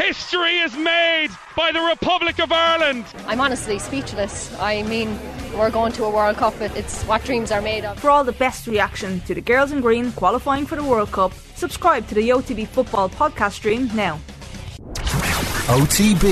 History is made by the Republic of Ireland. I'm honestly speechless. I mean, we're going to a World Cup. It's what dreams are made of. For all the best reaction to the girls in green qualifying for the World Cup, subscribe to the OTB Football podcast stream now. OTB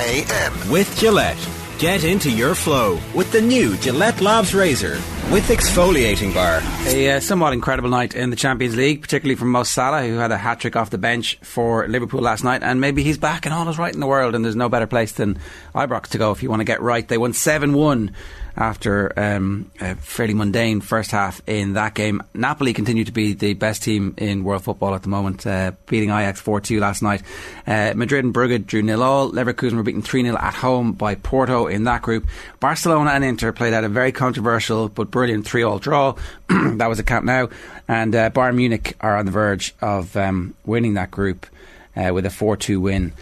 AM. With Gillette. Get into your flow with the new Gillette Labs Razor with exfoliating bar. A uh, somewhat incredible night in the Champions League, particularly from Mo Salah, who had a hat trick off the bench for Liverpool last night. And maybe he's back and all is right in the world. And there's no better place than Ibrox to go if you want to get right. They won 7 1 after um, a fairly mundane first half in that game. Napoli continue to be the best team in world football at the moment, uh, beating Ajax 4 2 last night. Uh, Madrid and Brugge drew nil all. Leverkusen were beaten 3 0 at home by Porto in that group. Barcelona and Inter played out a very controversial but brilliant 3 all draw. that was a count now. And uh, Bayern Munich are on the verge of um, winning that group uh, with a 4 2 win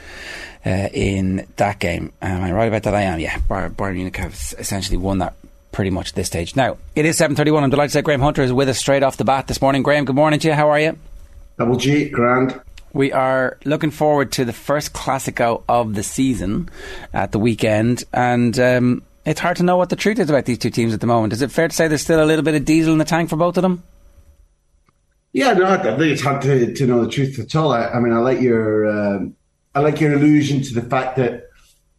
uh, in that game. Am I right about that? I am. Yeah, Bayern Munich have essentially won that pretty much at this stage. Now it is seven thirty-one. I'm delighted to say Graham Hunter is with us straight off the bat this morning. Graham, good morning to you. How are you? Double G, grand. We are looking forward to the first Classico of the season at the weekend, and um, it's hard to know what the truth is about these two teams at the moment. Is it fair to say there's still a little bit of diesel in the tank for both of them? Yeah, no, I think it's hard to, to know the truth at all. I, I mean, I like your um, I like your allusion to the fact that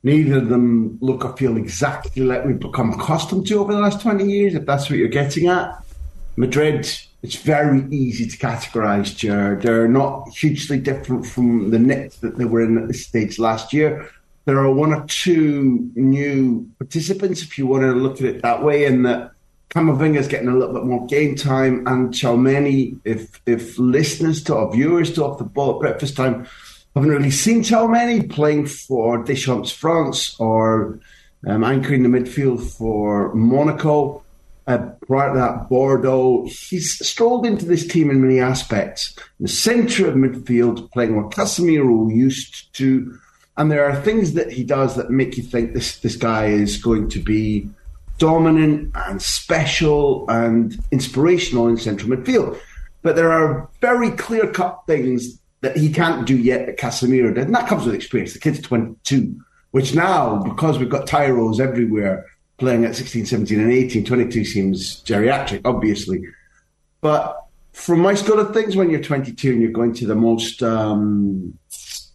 neither of them look or feel exactly like we've become accustomed to over the last 20 years, if that's what you're getting at. Madrid, it's very easy to categorise, Ger. They're not hugely different from the Knicks that they were in at this stage last year. There are one or two new participants, if you want to look at it that way, and that Camavinga's getting a little bit more game time, and Tchouameni, if if listeners to our viewers to off the ball at breakfast time haven't really seen Tchouameni playing for Deschamps France or um, anchoring the midfield for Monaco. Uh, prior to that, Bordeaux. He's strolled into this team in many aspects. The centre of midfield, playing what Casemiro used to. And there are things that he does that make you think this, this guy is going to be dominant and special and inspirational in central midfield. But there are very clear cut things that he can't do yet that Casemiro did. And that comes with experience. The kid's 22, which now, because we've got Tyros everywhere playing at 16, 17, and 18, 22 seems geriatric, obviously. But from my school of things, when you're 22 and you're going to the most um,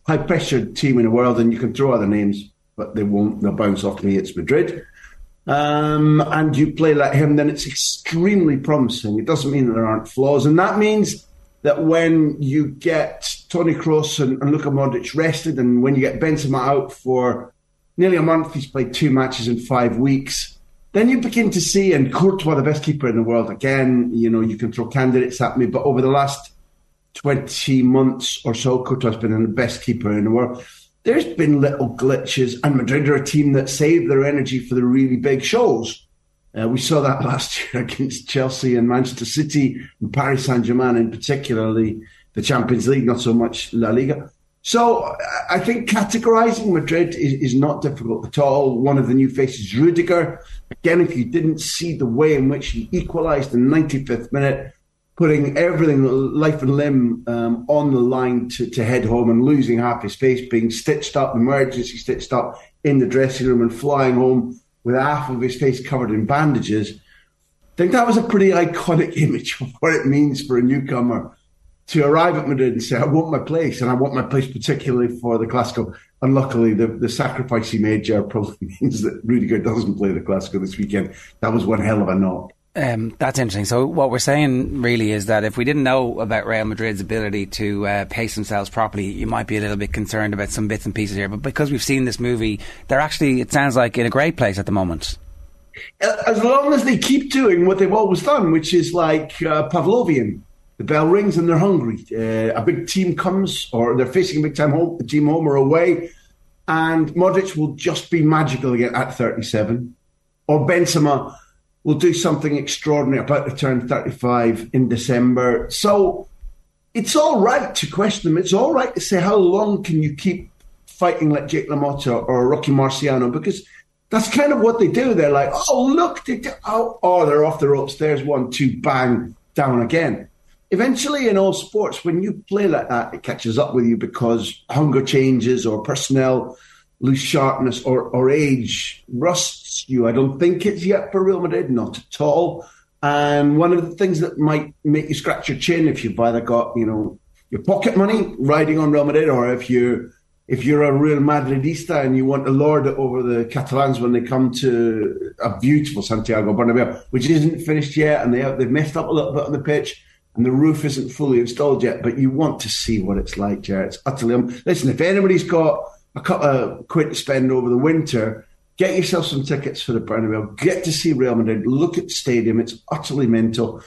high pressured team in the world, and you can throw other names, but they won't, they'll bounce off me, it's Madrid. Um, and you play like him, then it's extremely promising. It doesn't mean there aren't flaws. And that means that when you get Tony Kroos and, and Luka Modric rested, and when you get Benzema out for nearly a month, he's played two matches in five weeks. Then you begin to see, and Courtois, the best keeper in the world, again, you know, you can throw candidates at me, but over the last 20 months or so, Courtois has been the best keeper in the world. There's been little glitches, and Madrid are a team that save their energy for the really big shows. Uh, we saw that last year against Chelsea and Manchester City and Paris Saint Germain, in particularly the Champions League, not so much La Liga. So I think categorizing Madrid is, is, not difficult at all. One of the new faces, Rudiger. Again, if you didn't see the way in which he equalised in the 95th minute, putting everything, life and limb, um, on the line to, to head home and losing half his face, being stitched up, emergency stitched up in the dressing room and flying home with half of his face covered in bandages. I think that was a pretty iconic image of what it means for a newcomer to arrive at Madrid and say, I want my place, and I want my place particularly for the Classico. And luckily, the, the sacrifice he made, Ger, probably means that Rudiger doesn't play the Classico this weekend. That was one hell of a knock. Um, that's interesting. So what we're saying really is that if we didn't know about Real Madrid's ability to uh, pace themselves properly, you might be a little bit concerned about some bits and pieces here. But because we've seen this movie, they're actually, it sounds like, in a great place at the moment. As long as they keep doing what they've always done, which is like uh, Pavlovian. The bell rings and they're hungry. Uh, a big team comes, or they're facing a big time home, team home or away, and Modric will just be magical again at 37, or Benzema will do something extraordinary about to turn 35 in December. So it's all right to question them. It's all right to say, how long can you keep fighting like Jake LaMotta or Rocky Marciano? Because that's kind of what they do. They're like, oh, look, they do, oh, oh, they're off the ropes. There's one, two, bang, down again. eventually in all sports, when you play like that, it catches up with you because hunger changes or personnel lose sharpness or, or age rusts you. I don't think it's yet for Real Madrid, not at all. And one of the things that might make you scratch your chin if you've either got, you know, your pocket money riding on Real Madrid or if you if you're a real Madridista and you want to lord it over the Catalans when they come to a beautiful Santiago Bernabeu, which isn't finished yet, and they have, they've messed up a little bit on the pitch, and the roof isn't fully installed yet, but you want to see what it's like, Jared. It's utterly. Um, listen, if anybody's got a couple of quid to spend over the winter, get yourself some tickets for the Bernabeu. Get to see Real Madrid. Look at the stadium. It's utterly mental.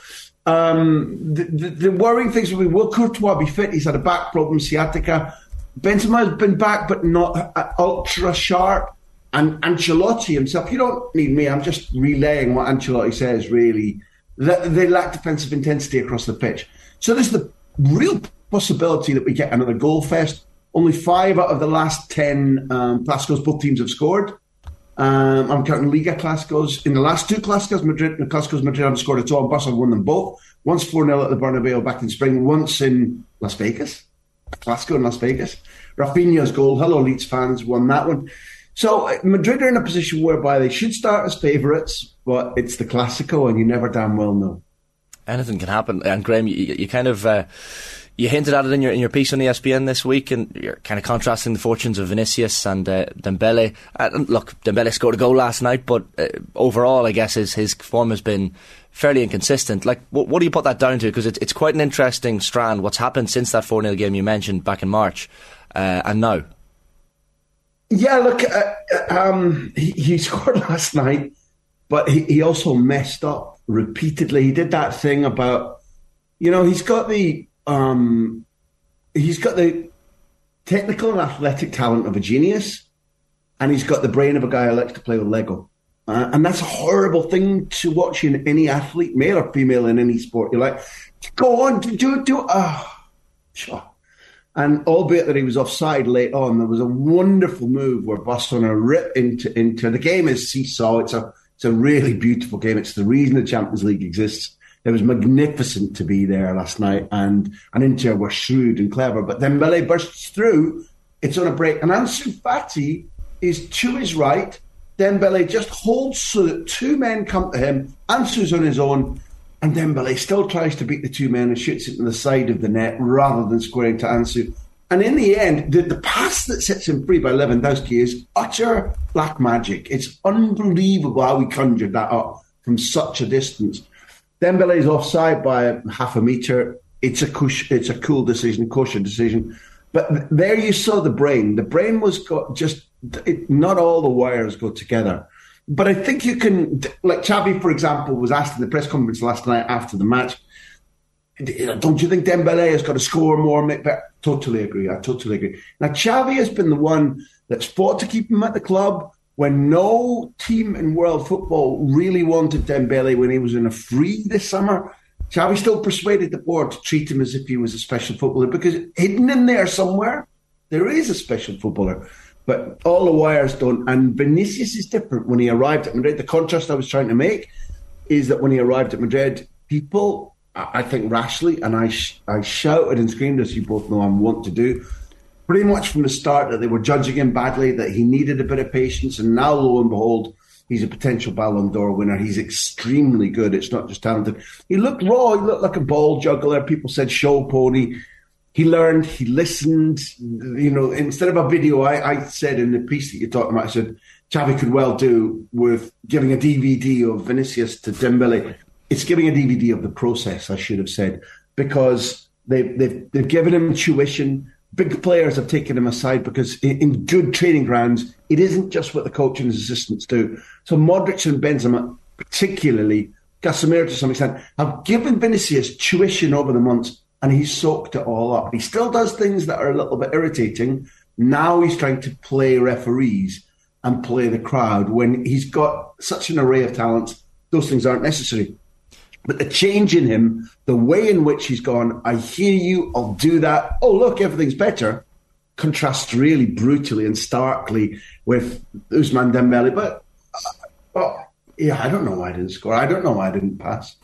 Um, the, the, the, worrying things will be will Courtois be fit? He's had a back problem, sciatica. Benzema's been back, but not ultra sharp. And Ancelotti himself, you don't need me. I'm just relaying what Ancelotti says. Really, That they lack defensive intensity across the pitch. So there's the real possibility that we get another goal fest. Only five out of the last ten um, Clásicos both teams have scored. Um, I'm counting Liga Clásicos. In the last two Clásicos, Madrid and Clásicos Madrid haven't scored at all. Barca won them both. Once 4 0 at the Bernabeu back in spring, once in Las Vegas. Clásico in Las Vegas. Raphinha's goal, hello Leeds fans, won that one. So uh, Madrid are in a position whereby they should start as favourites, but it's the Clásico and you never damn well know. Anything can happen. And Graham, you, you kind of. Uh, you hinted at it in your in your piece on ESPN this week, and you're kind of contrasting the fortunes of Vinicius and uh, Dembele. Uh, look, Dembele scored a goal last night, but uh, overall, I guess his his form has been fairly inconsistent. Like, what, what do you put that down to? Because it's, it's quite an interesting strand. What's happened since that 4 0 game you mentioned back in March uh, and now? Yeah, look, uh, um, he, he, scored last night, but he, he also messed up repeatedly. He did that thing about, you know, he's got the. Um, he's got the technical and athletic talent of a genius, and he's got the brain of a guy who likes to play with Lego. Uh, and that's a horrible thing to watch in any athlete, male or female, in any sport. You're like, go on, do do it. Oh, sure. And albeit that he was offside late on, there was a wonderful move where Barcelona ripped into into the game is seesaw. It's a it's a really beautiful game. It's the reason the Champions League exists. It was magnificent to be there last night, and and Inter were shrewd and clever. But then Dembele bursts through. It's on a break, and Ansu Fati is to his right Dembele just holds so that two men come to him. Ansu's on his own, and Dembele still tries to beat the two men and shoots it in the side of the net rather than squaring to Ansu. And in the end, the, the pass that sets him free by Lewandowski is utter black magic. It's unbelievable how he conjured that up from such a distance. Dembele's offside by half a metre. It's a cush, it's a cool decision, kosher decision. But there you saw the brain. The brain was got just it, not all the wires go together. But I think you can, like Xavi, for example, was asked in the press conference last night after the match. Don't you think Dembele has got to score more? Totally agree. I totally agree. Now Xavi has been the one that's fought to keep him at the club when no team in world football really wanted Dembele when he was in a free this summer. Xavi still persuaded the board to treat him as if he was a special footballer because hidden in there somewhere, there is a special footballer. But all the wires don't. And Vinicius is different. When he arrived at Madrid, the contrast I was trying to make is that when he arrived at Madrid, people, I think rashly, and I, sh- I shouted and screamed, as you both know I want to do, pretty much from the start that they were judging him badly, that he needed a bit of patience. And now, lo and behold, he's a potential Ballon d'Or winner. He's extremely good. It's not just talented. He looked raw. He looked like a ball juggler. People said show pony he learned, he listened. You know, instead of a video, I, I said in the piece that you're talking about, I said Xavi could well do with giving a DVD of Vinicius to Dembele. It's giving a DVD of the process, I should have said, because they've they've, they've given him tuition. Big players have taken him aside because in, good training grounds, it isn't just what the coach and his assistants do. So Modric and Benzema, particularly, Casemiro to some extent, have given Vinicius tuition over the months and he soaked it all up. He still does things that are a little bit irritating. Now he's trying to play referees and play the crowd when he's got such an array of talents. Those things aren't necessary. But the change in him, the way in which he's gone, I hear you, I'll do that. Oh, look, everything's better. Contrasts really brutally and starkly with Ousmane Dembele. But, uh, oh, yeah, I don't know why I didn't score. I don't know why I didn't pass.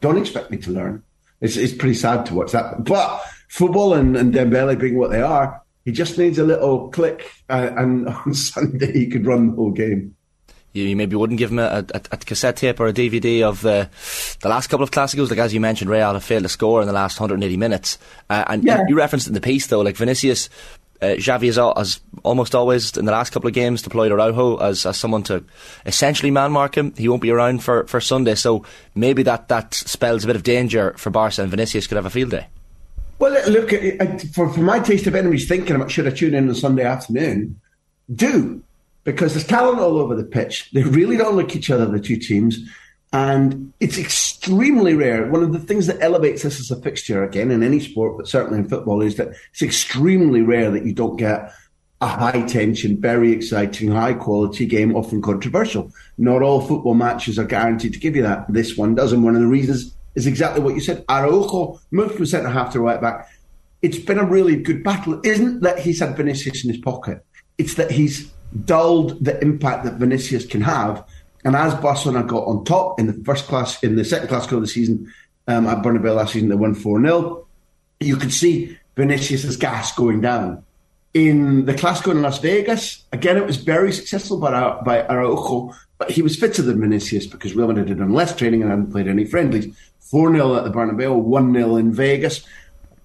Don't expect me to learn. It's, it's pretty sad to watch that. But football and, and Dembele being what they are, he just needs a little click, uh, and on Sunday he could run the whole game. You, you maybe wouldn't give him a, a, a, cassette tape or a DVD of the the last couple of Clásicos, like as you mentioned, Real have failed to score in the last 180 minutes. Uh, and Yeah. you referenced in the piece though, like Vinicius, uh, Xavi has, has almost always in the last couple of games deployed Araujo as, as someone to essentially man mark him. He won't be around for, for Sunday, so maybe that, that spells a bit of danger for Barca and Vinicius could have a field day. Well, look, uh, uh, for, for my taste of enemies thinking about should I tune in on Sunday afternoon, do. Because there's talent all over the pitch. They really don't like each other, the two teams. And it's extremely rare. One of the things that elevates this as a fixture, again, in any sport, but certainly in football, is that it's extremely rare that you don't get a high tension, very exciting, high quality game, often controversial. Not all football matches are guaranteed to give you that. This one does. And one of the reasons is exactly what you said. Araujo moved from centre half to right back. It's been a really good battle. It isn't that he's had Vinicius in his pocket. It's that he's dulled the impact that Vinicius can have. And as Barcelona got on top in the first class, in the second class of the season um, at Bernabeu last season, they won 4 0. You could see Vinicius' gas going down. In the Clasico in Las Vegas, again, it was very successful by, by Araujo, but he was fitter than Vinicius because Real Madrid had done less training and hadn't played any friendlies. 4 0 at the Bernabeu, 1 0 in Vegas.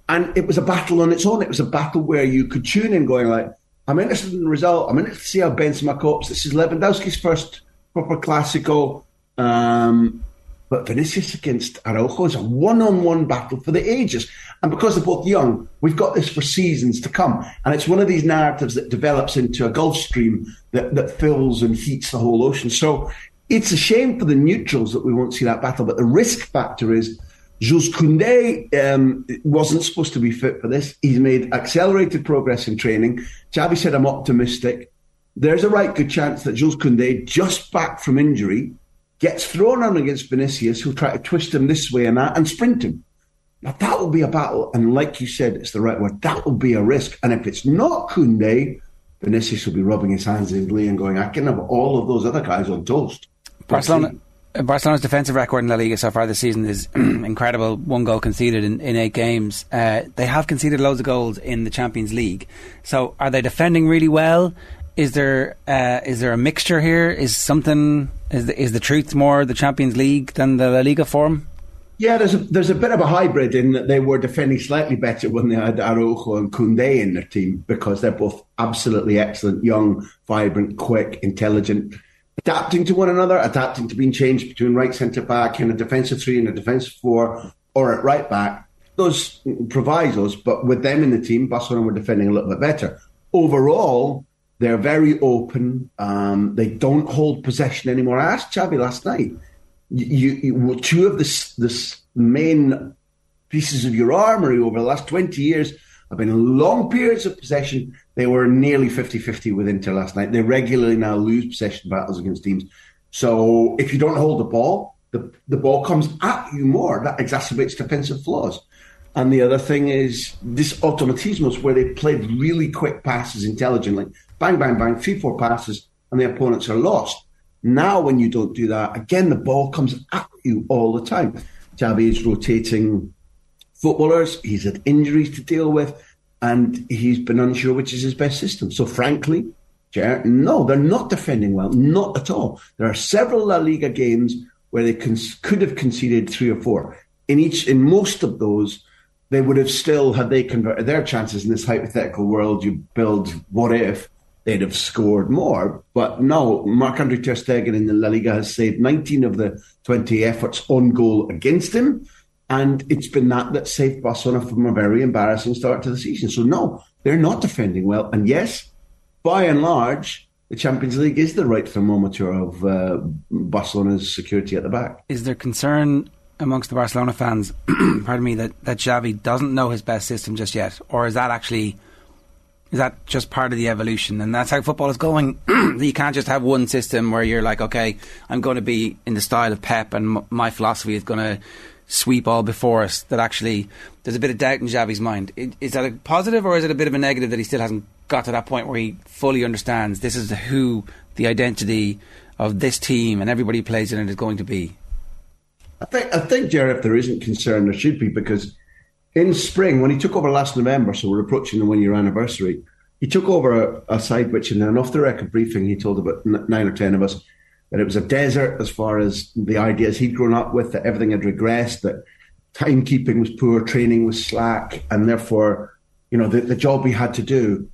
And it was a battle on its own. It was a battle where you could tune in going like, I'm interested in the result. I'm interested to see how Benzema copes. This is Lewandowski's first proper Clasico. Um, but Vinicius against Araujo is a one-on-one battle for the ages. And because they're both young, we've got this for seasons to come. And it's one of these narratives that develops into a Gulf Stream that, that fills and heats the whole ocean. So it's a shame for the neutrals that we won't see that battle. But the risk factor is Jules Koundé um, wasn't supposed to be fit for this. He's made accelerated progress in training. Xavi said, I'm optimistic. There's a right good chance that Jules Koundé, just back from injury, gets thrown on against Vinicius, who'll try to twist him this way and that and sprint him. Now, that will be a battle. And like you said, it's the right word. That will be a risk. And if it's not Koundé, Vinicius will be rubbing his hands in glee and going, I can have all of those other guys on toast. Barcelona. Barcelona's defensive record in La Liga so far this season is incredible. One goal conceded in, in eight games. Uh, they have conceded loads of goals in the Champions League. So, are they defending really well? Is there uh, is there a mixture here? Is something is the, is the truth more the Champions League than the La Liga form? Yeah, there's a there's a bit of a hybrid in that they were defending slightly better when they had Araujo and Koundé in their team because they're both absolutely excellent, young, vibrant, quick, intelligent, adapting to one another, adapting to being changed between right centre back and a defensive three and a defensive four, or at right back. Those provisos, but with them in the team, Barcelona were defending a little bit better. Overall, they're very open. Um, they don't hold possession anymore. I asked Xavi last night you, you two of the this main pieces of your armory over the last 20 years have been long periods of possession. They were nearly 50-50 with Inter last night. They regularly now lose possession battles against teams. So if you don't hold the ball, the, the ball comes at you more. That exacerbates defensive flaws. And the other thing is this automatismos where they played really quick passes intelligently. Bang, bang, bang, three, four passes, and the opponents are lost. Now, when you don't do that, again, the ball comes at you all the time. Xavi is rotating footballers. He's had injuries to deal with, and he's been unsure which is his best system. So, frankly, Ger, no, they're not defending well, not at all. There are several La Liga games where they con- could have conceded three or four. In each, in most of those, they would have still, had they converted their chances in this hypothetical world, you build what if they'd have scored more. But no, Marc-Andre Ter Stegen in the La Liga has saved 19 of the 20 efforts on goal against him. And it's been that that saved Barcelona from a very embarrassing start to the season. So no, they're not defending well. And yes, by and large, the Champions League is the right thermometer of uh, Barcelona's security at the back. Is there concern amongst the Barcelona fans, pardon me, that, that Xavi doesn't know his best system just yet? Or is that actually is that just part of the evolution and that's how football is going you can't just have one system where you're like okay i'm going to be in the style of pep and m- my philosophy is going to sweep all before us that actually there's a bit of doubt in Xavi's mind. Is that a positive or is it a bit of a negative that he still hasn't got to that point where he fully understands this is who the identity of this team and everybody plays in it is going to be? I think, I think, Jerry, if there isn't concern, there should be because in spring, when he took over last November, so we're approaching the one year anniversary, he took over a, a side which, in an off the record briefing, he told about nine or ten of us that it was a desert as far as the ideas he'd grown up with, that everything had regressed, that timekeeping was poor, training was slack, and therefore, you know, the, the job he had to do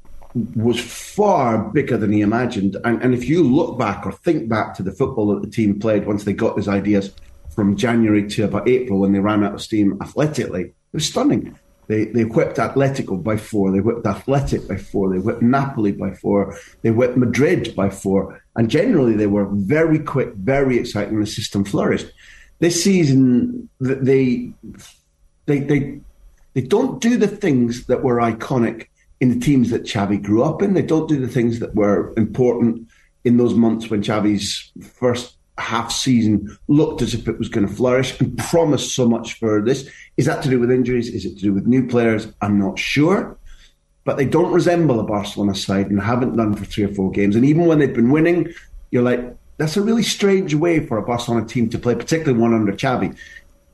was far bigger than he imagined. And, and if you look back or think back to the football that the team played once they got those ideas from January to about April when they ran out of steam athletically, it was stunning. They, they whipped Atletico by four. They whipped Athletic by four. They whipped Napoli by four. They whipped Madrid by four. And generally, they were very quick, very exciting, the system flourished. This season, they they they they don't do the things that were iconic in the teams that Xavi grew up in. They don't do the things that were important in those months when Xavi's first half season looked as if it was going to flourish and promised so much for this. Is that to do with injuries? Is it to do with new players? I'm not sure. But they don't resemble a Barcelona side and haven't done for three or four games. And even when they've been winning, you're like, that's a really strange way for a Barcelona team to play, particularly one under Xavi.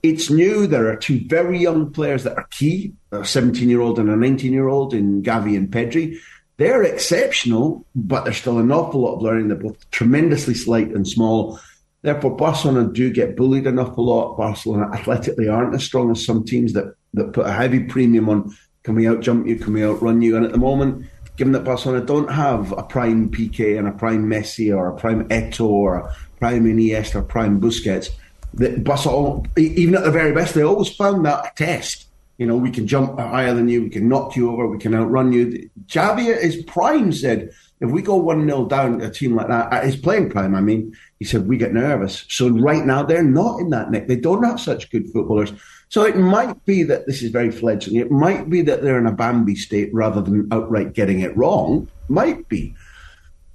It's new. There are two very young players that are key a 17 year old and a 19 year old in Gavi and Pedri. They're exceptional, but there's still an awful lot of learning. They're both tremendously slight and small. Therefore, Barcelona do get bullied an awful lot. Barcelona athletically aren't as strong as some teams that, that put a heavy premium on can we out jump you, can we outrun you? And at the moment, given that Barcelona don't have a prime Piqué and a prime Messi or a prime Eto'o or a prime Iniesta or prime Busquets, that Barcelona, even at the very best, they always found that test. You know, we can jump higher than you, we can knock you over, we can outrun you. Xavi is prime said, if we go 1 0 down a team like that, at his playing prime, I mean, he said, we get nervous. So right now, they're not in that nick. They don't have such good footballers. So it might be that this is very fledgling. It might be that they're in a Bambi state rather than outright getting it wrong. Might be.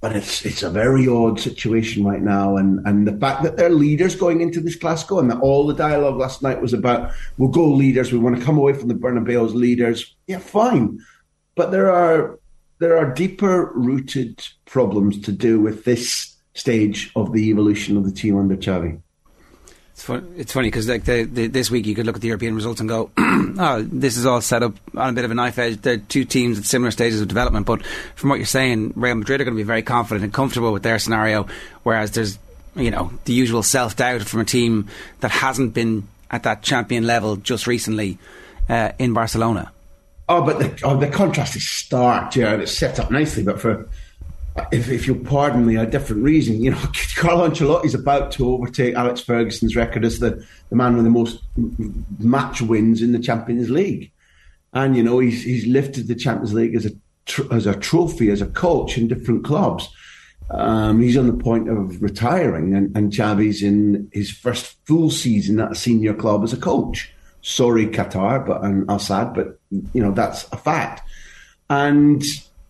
But it's it's a very odd situation right now, and, and the fact that they're leaders going into this Clasico, and that all the dialogue last night was about we'll go leaders, we want to come away from the Bernabeu as leaders. Yeah, fine, but there are there are deeper rooted problems to do with this stage of the evolution of the team under Xavi. It's, fun, it's funny because like the, the, this week you could look at the European results and go, oh, this is all set up on a bit of a knife edge. They're two teams at similar stages of development. But from what you're saying, Real Madrid are going to be very confident and comfortable with their scenario, whereas there's you know the usual self doubt from a team that hasn't been at that champion level just recently uh, in Barcelona. Oh, but the, oh, the contrast is stark, yeah, it's set up nicely. But for if, if you'll pardon me, a different reason. You know, Carlo Ancelotti's about to overtake Alex Ferguson's record as the, the man with the most match wins in the Champions League. And, you know, he's, he's lifted the Champions League as a, tr- as a trophy, as a coach in different clubs. Um, he's on the point of retiring, and, and Xavi's in his first full season at a senior club as a coach. Sorry, Qatar, but and Al Sadd, but you know that's a fact. And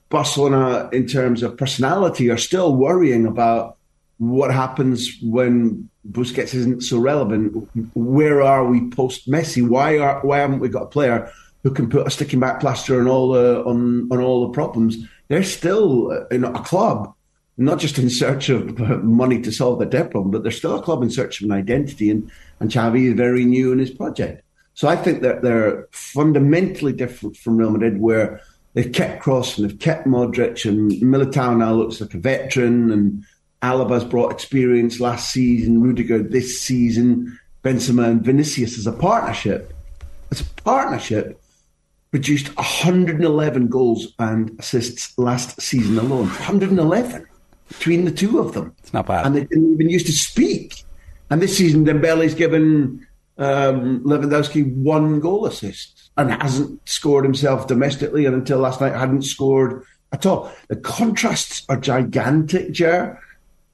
Barcelona, in terms of personality, are still worrying about what happens when Busquets isn't so relevant. Where are we post Messi? Why are why haven't we got a player who can put a sticking back plaster on all the on on all the problems? They're still a club, not just in search of money to solve the debt problem, but they're still a club in search of an identity. And and Xavi is very new in his project. So I think that they're fundamentally different from Real Madrid, where they've kept Kroos and they've kept Modric, and Militao now looks like a veteran, and Alaba's brought experience last season, Rudiger this season, Benzema and Vinicius as a partnership. As a partnership, produced 111 goals and assists last season alone. 111 between the two of them. It's not bad. And they didn't even used to speak. And this season, Dembele's given um, Lewandowski one goal assist and hasn't scored himself domestically, and until last night hadn't scored at all. The contrasts are gigantic, Jer.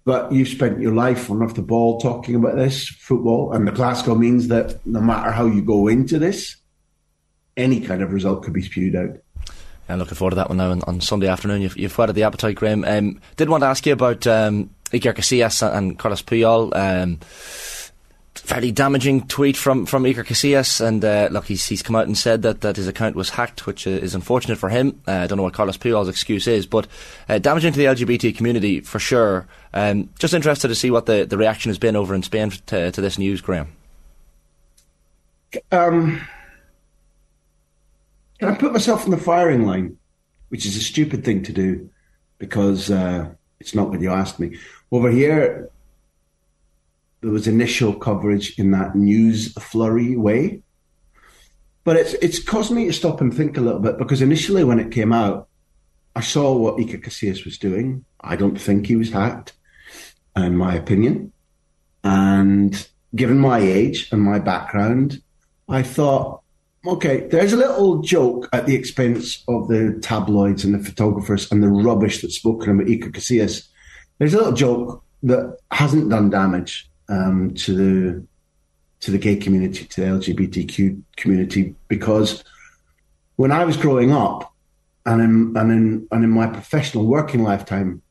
But you've spent your life on off the ball talking about this football, and the Clasico means that no matter how you go into this, any kind of result could be spewed out. I'm looking forward to that one now on, on Sunday afternoon. You've, you've whetted the appetite, Graham. Um, did want to ask you about um, Iker Casillas and Carlos Puyol. Um, fairly damaging tweet from from Iker Casillas, and uh, look, he's he's come out and said that, that his account was hacked, which uh, is unfortunate for him. Uh, I don't know what Carlos Puyol's excuse is, but uh, damaging to the LGBT community for sure. Um, just interested to see what the, the reaction has been over in Spain to, to this news, Graham. um, can I put myself in the firing line, which is a stupid thing to do because uh, it's not what you asked me. Over here, there was initial coverage in that news flurry way. But it's it's caused me to stop and think a little bit because initially when it came out, I saw what Iker Casillas was doing. I don't think he was hacked, in my opinion. And given my age and my background, I thought, okay, there's a little joke at the expense of the tabloids and the photographers and the rubbish that's spoken about Iker Casillas. There's a little joke that hasn't done damage um, to the to the gay community, to the LGBTQ community, because when I was growing up, and in and in and in my professional working lifetime,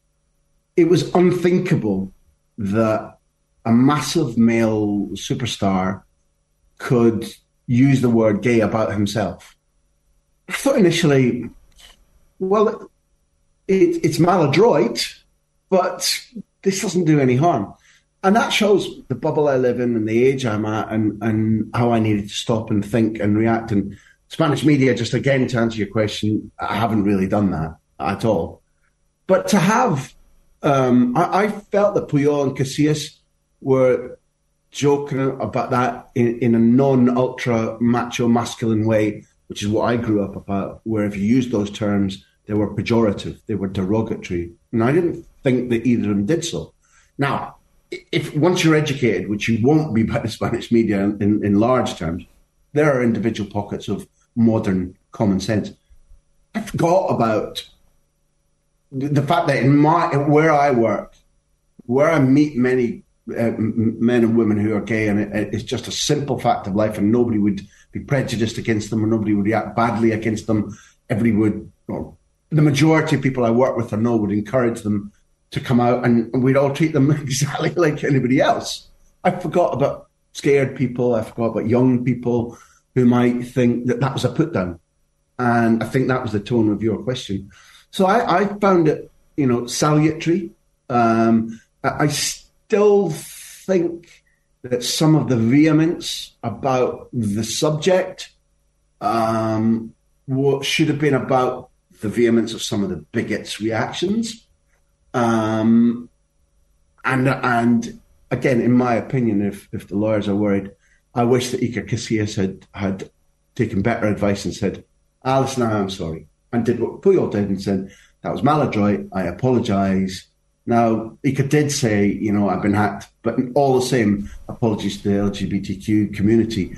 it was unthinkable that a massive male superstar could use the word gay about himself. I thought initially, well, it, it's maladroit, but this doesn't do any harm. And that shows the bubble I live in and the age I'm at and, and how I needed to stop and think and react. And Spanish media, just again to answer your question, I haven't really done that at all. But to have, um, I, I, felt that Puyol and Casillas were joking about that in, in a non ultra macho masculine way, which is what I grew up about, where if you used those terms, they were pejorative, they were derogatory. And I didn't think that either of them did so. Now, if once you're educated, which you won't be by the Spanish media in, in large terms, there are individual pockets of modern common sense. I forgot about the fact that in my where I work, where I meet many uh, men and women who are gay, and it, it's just a simple fact of life, and nobody would be prejudiced against them, or nobody would react badly against them. Everybody would, or the majority of people I work with or know would encourage them to come out, and we'd all treat them exactly like anybody else. I forgot about scared people. I forgot about young people who might think that that was a put down. And I think that was the tone of your question. So I, I found it, you know, salutary. Um, I, I still think that some of the vehemence about the subject um, what should have been about the vehemence of some of the bigots' reactions. Um, and and again, in my opinion, if if the lawyers are worried, I wish that Iker Casillas had had taken better advice and said, "Alice, now I'm sorry," and did what Puyol did and said, "That was maladroit. I apologise." Now Iker did say, "You know, I've been hacked," but all the same, apologies to the LGBTQ community.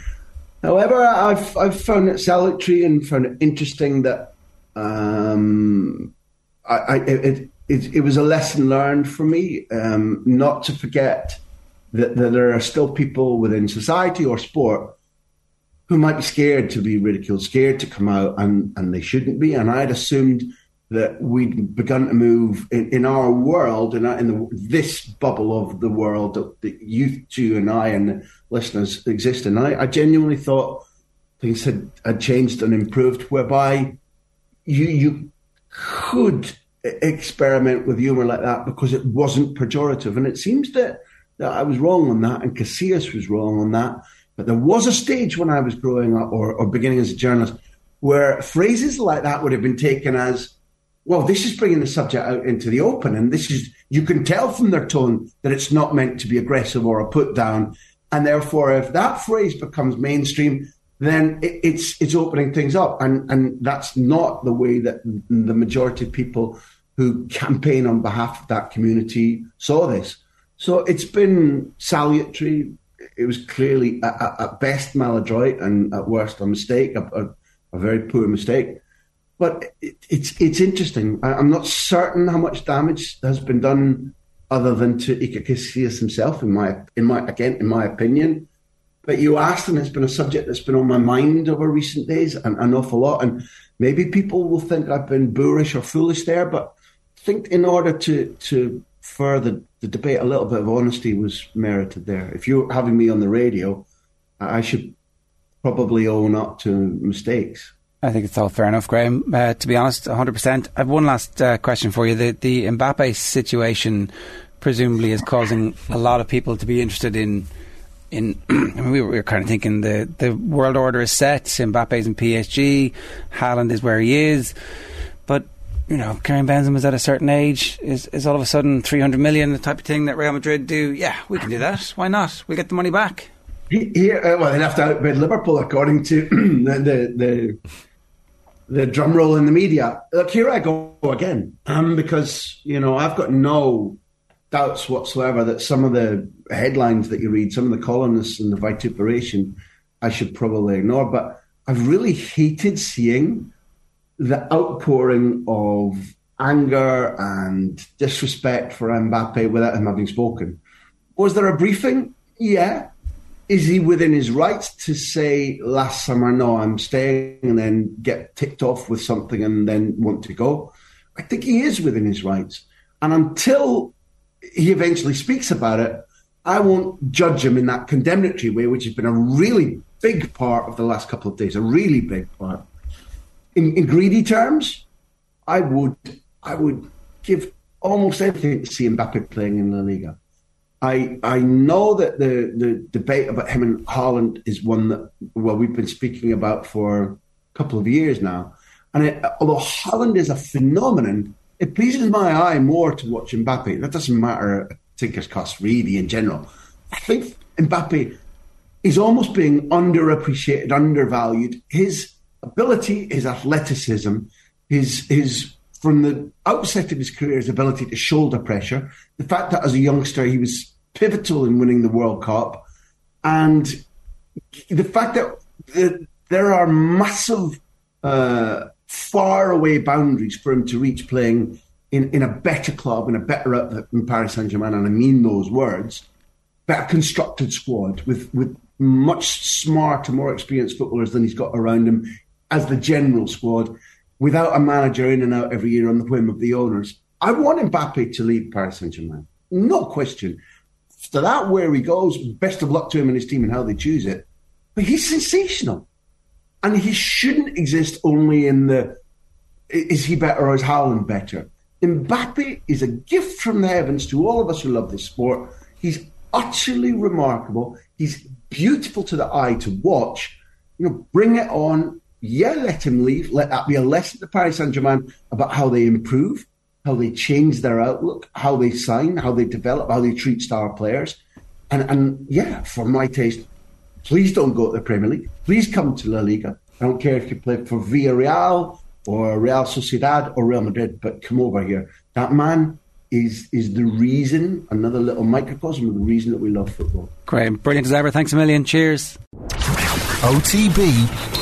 However, I've I've found it salutary and found it interesting that um, I, I it, it, it was a lesson learned for me um, not to forget that, that there are still people within society or sport who might be scared to be ridiculed, scared to come out, and, and they shouldn't be. And I'd assumed that we'd begun to move in, in our world, in, in the, this bubble of the world that, that you two and I and listeners exist in. I, I genuinely thought things had, had changed and improved, whereby you you could experiment with humor like that because it wasn't pejorative. And it seems that, that I was wrong on that, and Casillas was wrong on that. But there was a stage when I was growing up or, or beginning as a journalist where phrases like that would have been taken as, well, this is bringing the subject out into the open. And this is, you can tell from their tone that it's not meant to be aggressive or a put down. And therefore, if that phrase becomes mainstream, then it, it's it's opening things up, and and that's not the way that the majority of people who campaign on behalf of that community saw this. So it's been salutary. It was clearly at, at best maladroit and at worst a mistake, a, a, a very poor mistake. But it, it's it's interesting. I, am not certain how much damage has been done other than to Casillas himself. In my in my again in my opinion, but you asked, and it's been a subject that's been on my mind over recent days an, an awful lot. And maybe people will think I've been boorish or foolish there, but think in order to to further the debate, a little bit of honesty was merited there. If you're having me on the radio, I should probably own up to mistakes. I think it's all fair enough, Graham. Uh, to be honest, 100%. I have one last uh, question for you. The, the Mbappe situation presumably is causing a lot of people to be interested in in I mean, we, were, we were kind of thinking the the world order is set. Mbappe's in PSG, Haaland is where he is, you know, Karim Benzema's at a certain age. Is is all of a sudden three hundred million the type of thing that Real Madrid do? Yeah, we can do that. Why not? We will get the money back. Uh, well, they left out outbid Liverpool, according to the, the, the the drum roll in the media. Look, here I go again, um, because you know I've got no doubts whatsoever that some of the headlines that you read, some of the columnists and the vituperation, I should probably ignore. But I've really hated seeing the outpouring of anger and disrespect for Mbappe without him having spoken. Was there a briefing? Yeah. Is he within his rights to say last summer, no, I'm staying, and then get ticked off with something and then want to go? I think he is within his rights. And until he eventually speaks about it, I won't judge him in that condemnatory way, which has been a really big part of the last couple of days, a really big part. In, in greedy terms, I would I would give almost everything to see Mbappe playing in La Liga. I I know that the the debate about him and Haaland is one that well we've been speaking about for a couple of years now, and it, although Haaland is a phenomenon, it pleases my eye more to watch Mbappe. That doesn't matter tinker's cost really in general. I think Mbappe is almost being underappreciated, undervalued. His ability, his athleticism, his his from the outset of his career, his ability to shoulder pressure, the fact that as a youngster he was pivotal in winning the World Cup, and the fact that the, there are massive uh, far away boundaries for him to reach playing in, in a better club, in a better outfit than Paris Saint Germain, and I mean those words, better constructed squad with, with much smarter, more experienced footballers than he's got around him as the general squad, without a manager in and out every year on the whim of the owners. I want Mbappe to leave Paris Saint Germain, no question. After that, where he goes, best of luck to him and his team and how they choose it. But he's sensational. And he shouldn't exist only in the is he better or is Haaland better? Mbappe is a gift from the heavens to all of us who love this sport. He's utterly remarkable. He's beautiful to the eye to watch. You know, bring it on. Yeah, let him leave. Let that be a lesson to Paris Saint Germain about how they improve, how they change their outlook, how they sign, how they develop, how they treat star players. And, and yeah, for my taste, Please don't go to the Premier League. Please come to La Liga. I don't care if you play for Villarreal or Real Sociedad or Real Madrid, but come over here. That man is is the reason, another little microcosm of the reason that we love football. Great. Brilliant as ever. Thanks a million. Cheers. OTB